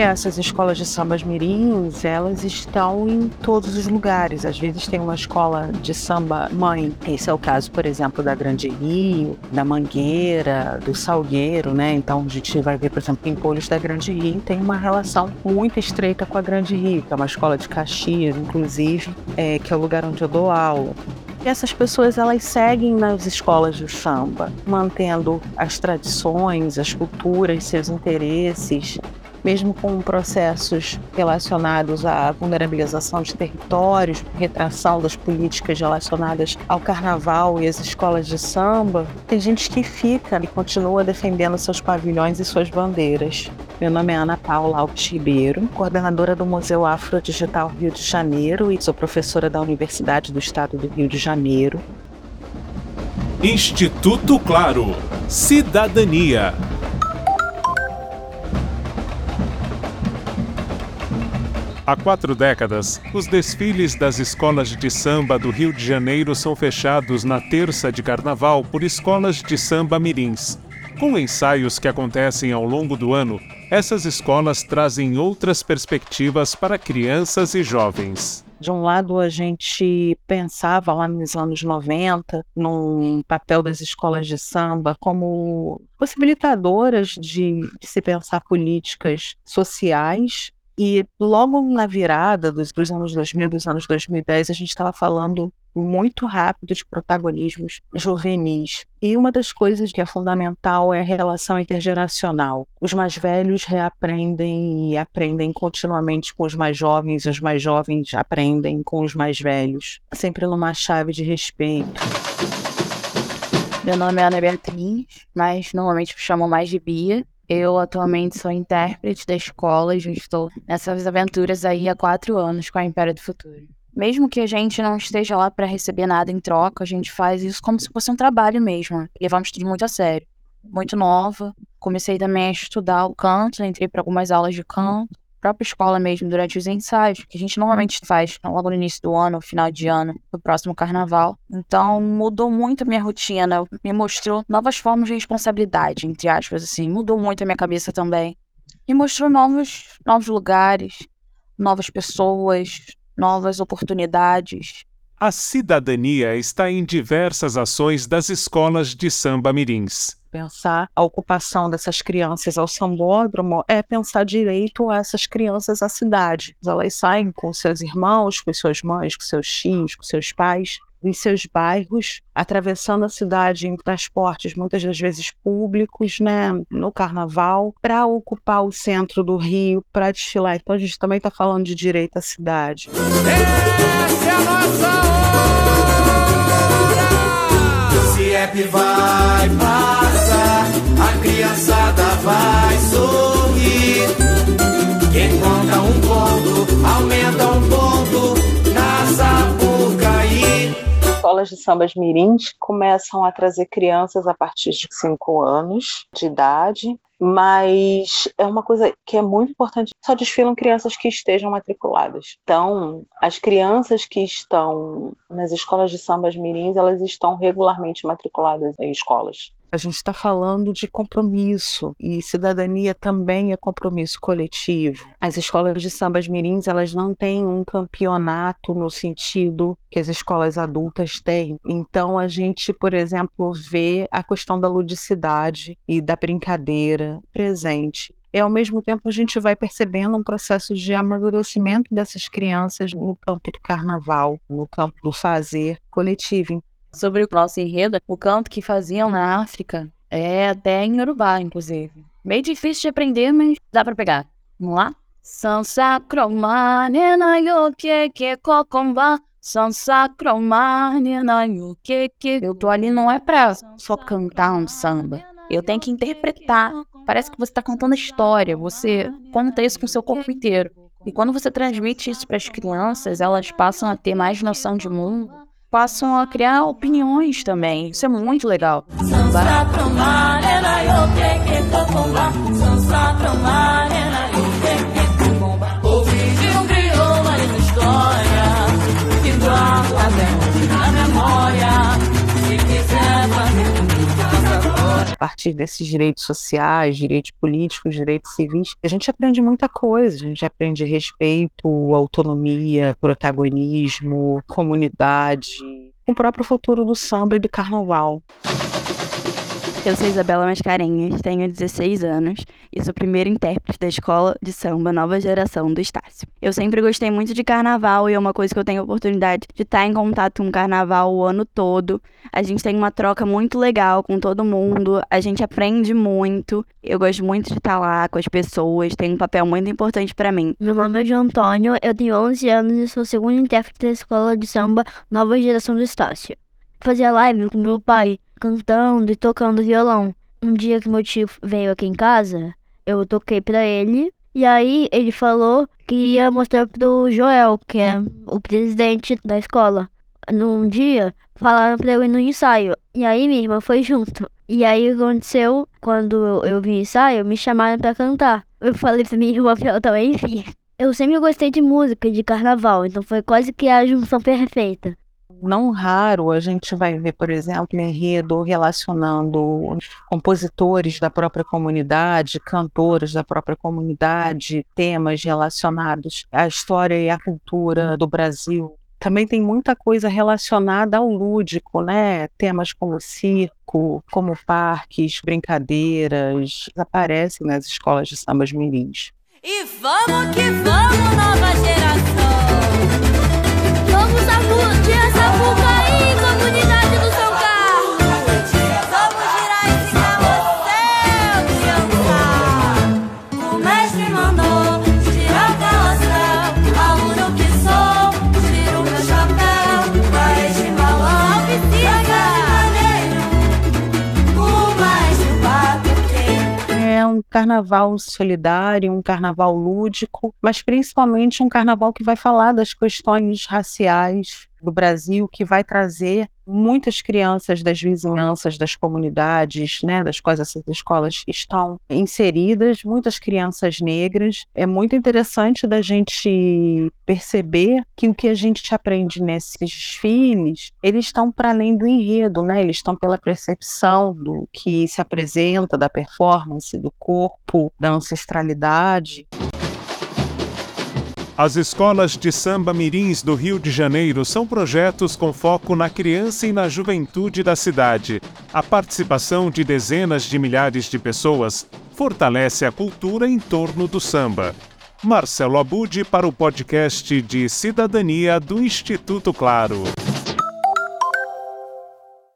Essas escolas de sambas mirins, elas estão em todos os lugares. Às vezes tem uma escola de samba mãe. Esse é o caso, por exemplo, da Grande Rio, da Mangueira, do Salgueiro, né? Então a gente vai ver, por exemplo, em Polhos da Grande Rio tem uma relação muito estreita com a Grande Rio, que é uma escola de Caxias, inclusive, é, que é o lugar onde eu dou aula. E essas pessoas elas seguem nas escolas de samba, mantendo as tradições, as culturas, seus interesses, mesmo com processos relacionados à vulnerabilização de territórios, retração das políticas relacionadas ao carnaval e às escolas de samba, tem gente que fica e continua defendendo seus pavilhões e suas bandeiras. Meu nome é Ana Paula Alves Ribeiro, coordenadora do Museu Afro Digital Rio de Janeiro e sou professora da Universidade do Estado do Rio de Janeiro. Instituto Claro. Cidadania. Há quatro décadas, os desfiles das escolas de samba do Rio de Janeiro são fechados na terça de carnaval por escolas de samba mirins. Com ensaios que acontecem ao longo do ano, essas escolas trazem outras perspectivas para crianças e jovens. De um lado, a gente pensava lá nos anos 90 num papel das escolas de samba como possibilitadoras de, de se pensar políticas sociais e logo na virada dos, dos anos 2000, dos anos 2010, a gente estava falando muito rápido de protagonismos juvenis. E uma das coisas que é fundamental é a relação intergeracional. Os mais velhos reaprendem e aprendem continuamente com os mais jovens, os mais jovens aprendem com os mais velhos, sempre numa chave de respeito. Meu nome é Ana Beatriz, mas normalmente me chamam mais de Bia. Eu atualmente sou intérprete da escola e já estou nessas aventuras aí há quatro anos com a Império do Futuro. Mesmo que a gente não esteja lá para receber nada em troca, a gente faz isso como se fosse um trabalho mesmo. Levamos tudo muito a sério. Muito nova. Comecei também a estudar o canto, entrei para algumas aulas de canto própria escola mesmo, durante os ensaios, que a gente normalmente faz logo no início do ano, final de ano, no próximo carnaval. Então, mudou muito a minha rotina, me mostrou novas formas de responsabilidade, entre aspas, assim, mudou muito a minha cabeça também. E mostrou novos, novos lugares, novas pessoas, novas oportunidades. A cidadania está em diversas ações das escolas de samba mirins pensar a ocupação dessas crianças ao sambódromo é pensar direito a essas crianças à cidade. Elas saem com seus irmãos, com suas mães, com seus tios, com seus pais, em seus bairros, atravessando a cidade em transportes muitas das vezes públicos, né, no carnaval, para ocupar o centro do Rio, para desfilar. Então a gente também está falando de direito à cidade. Essa é a nossa CIEP vai passar, a criançada vai sorrir. Quem conta um ponto, aumenta um ponto na Sapucaí. Escolas de sambas mirins começam a trazer crianças a partir de 5 anos de idade mas é uma coisa que é muito importante. Só desfilam crianças que estejam matriculadas. Então, as crianças que estão nas escolas de sambas mirins, elas estão regularmente matriculadas em escolas. A gente está falando de compromisso e cidadania também é compromisso coletivo. As escolas de sambas mirins elas não têm um campeonato no sentido que as escolas adultas têm. Então a gente, por exemplo, vê a questão da ludicidade e da brincadeira presente e ao mesmo tempo a gente vai percebendo um processo de amadurecimento dessas crianças no campo do carnaval, no campo do fazer coletivo sobre o nosso enredo, o canto que faziam na África é até em Urubá, inclusive. Meio difícil de aprender, mas dá para pegar. Vamos lá? Sansa kroma nena yo que que kokomba Sansa kroma nena yo que que Eu tô ali não é pra só cantar um samba. Eu tenho que interpretar. Parece que você tá contando a história. Você conta isso com seu corpo inteiro. E quando você transmite isso para as crianças, elas passam a ter mais noção de mundo passam a criar opiniões também. Isso é muito legal. Partir desses direitos sociais, direitos políticos, direitos civis, a gente aprende muita coisa. A gente aprende respeito, autonomia, protagonismo, comunidade, o próprio futuro do samba e do carnaval. Eu sou Isabela Mascarenhas, tenho 16 anos e sou primeira intérprete da Escola de Samba Nova Geração do Estácio. Eu sempre gostei muito de carnaval e é uma coisa que eu tenho a oportunidade de estar em contato com o carnaval o ano todo. A gente tem uma troca muito legal com todo mundo, a gente aprende muito. Eu gosto muito de estar lá com as pessoas, tem um papel muito importante para mim. Meu nome é João Antônio, eu tenho 11 anos e sou segunda intérprete da Escola de Samba Nova Geração do Estácio. Fazia live com meu pai cantando e tocando violão. Um dia que meu tio veio aqui em casa, eu toquei para ele e aí ele falou que ia mostrar pro Joel, que é o presidente da escola. Num dia, falaram pra eu ir no ensaio. E aí minha irmã foi junto. E aí aconteceu, quando eu vi ensaio, me chamaram para cantar. Eu falei pra minha irmã pra ela também vir. Eu sempre gostei de música, de carnaval, então foi quase que a junção perfeita não raro a gente vai ver, por exemplo, enredo relacionando compositores da própria comunidade, cantores da própria comunidade, temas relacionados à história e à cultura do Brasil. Também tem muita coisa relacionada ao lúdico, né? Temas como circo, como parques, brincadeiras, aparecem nas escolas de sambas mirins. E vamos que vamos, nova geração! Vamos à rua um carnaval solidário, um carnaval lúdico, mas principalmente um carnaval que vai falar das questões raciais do Brasil, que vai trazer muitas crianças das vizinhanças, das comunidades, né, das quais essas escolas estão inseridas, muitas crianças negras. É muito interessante da gente perceber que o que a gente aprende nesses desfiles, eles estão para além do enredo, né? Eles estão pela percepção do que se apresenta, da performance, do corpo, da ancestralidade. As escolas de samba mirins do Rio de Janeiro são projetos com foco na criança e na juventude da cidade. A participação de dezenas de milhares de pessoas fortalece a cultura em torno do samba. Marcelo Abud para o podcast de Cidadania do Instituto Claro.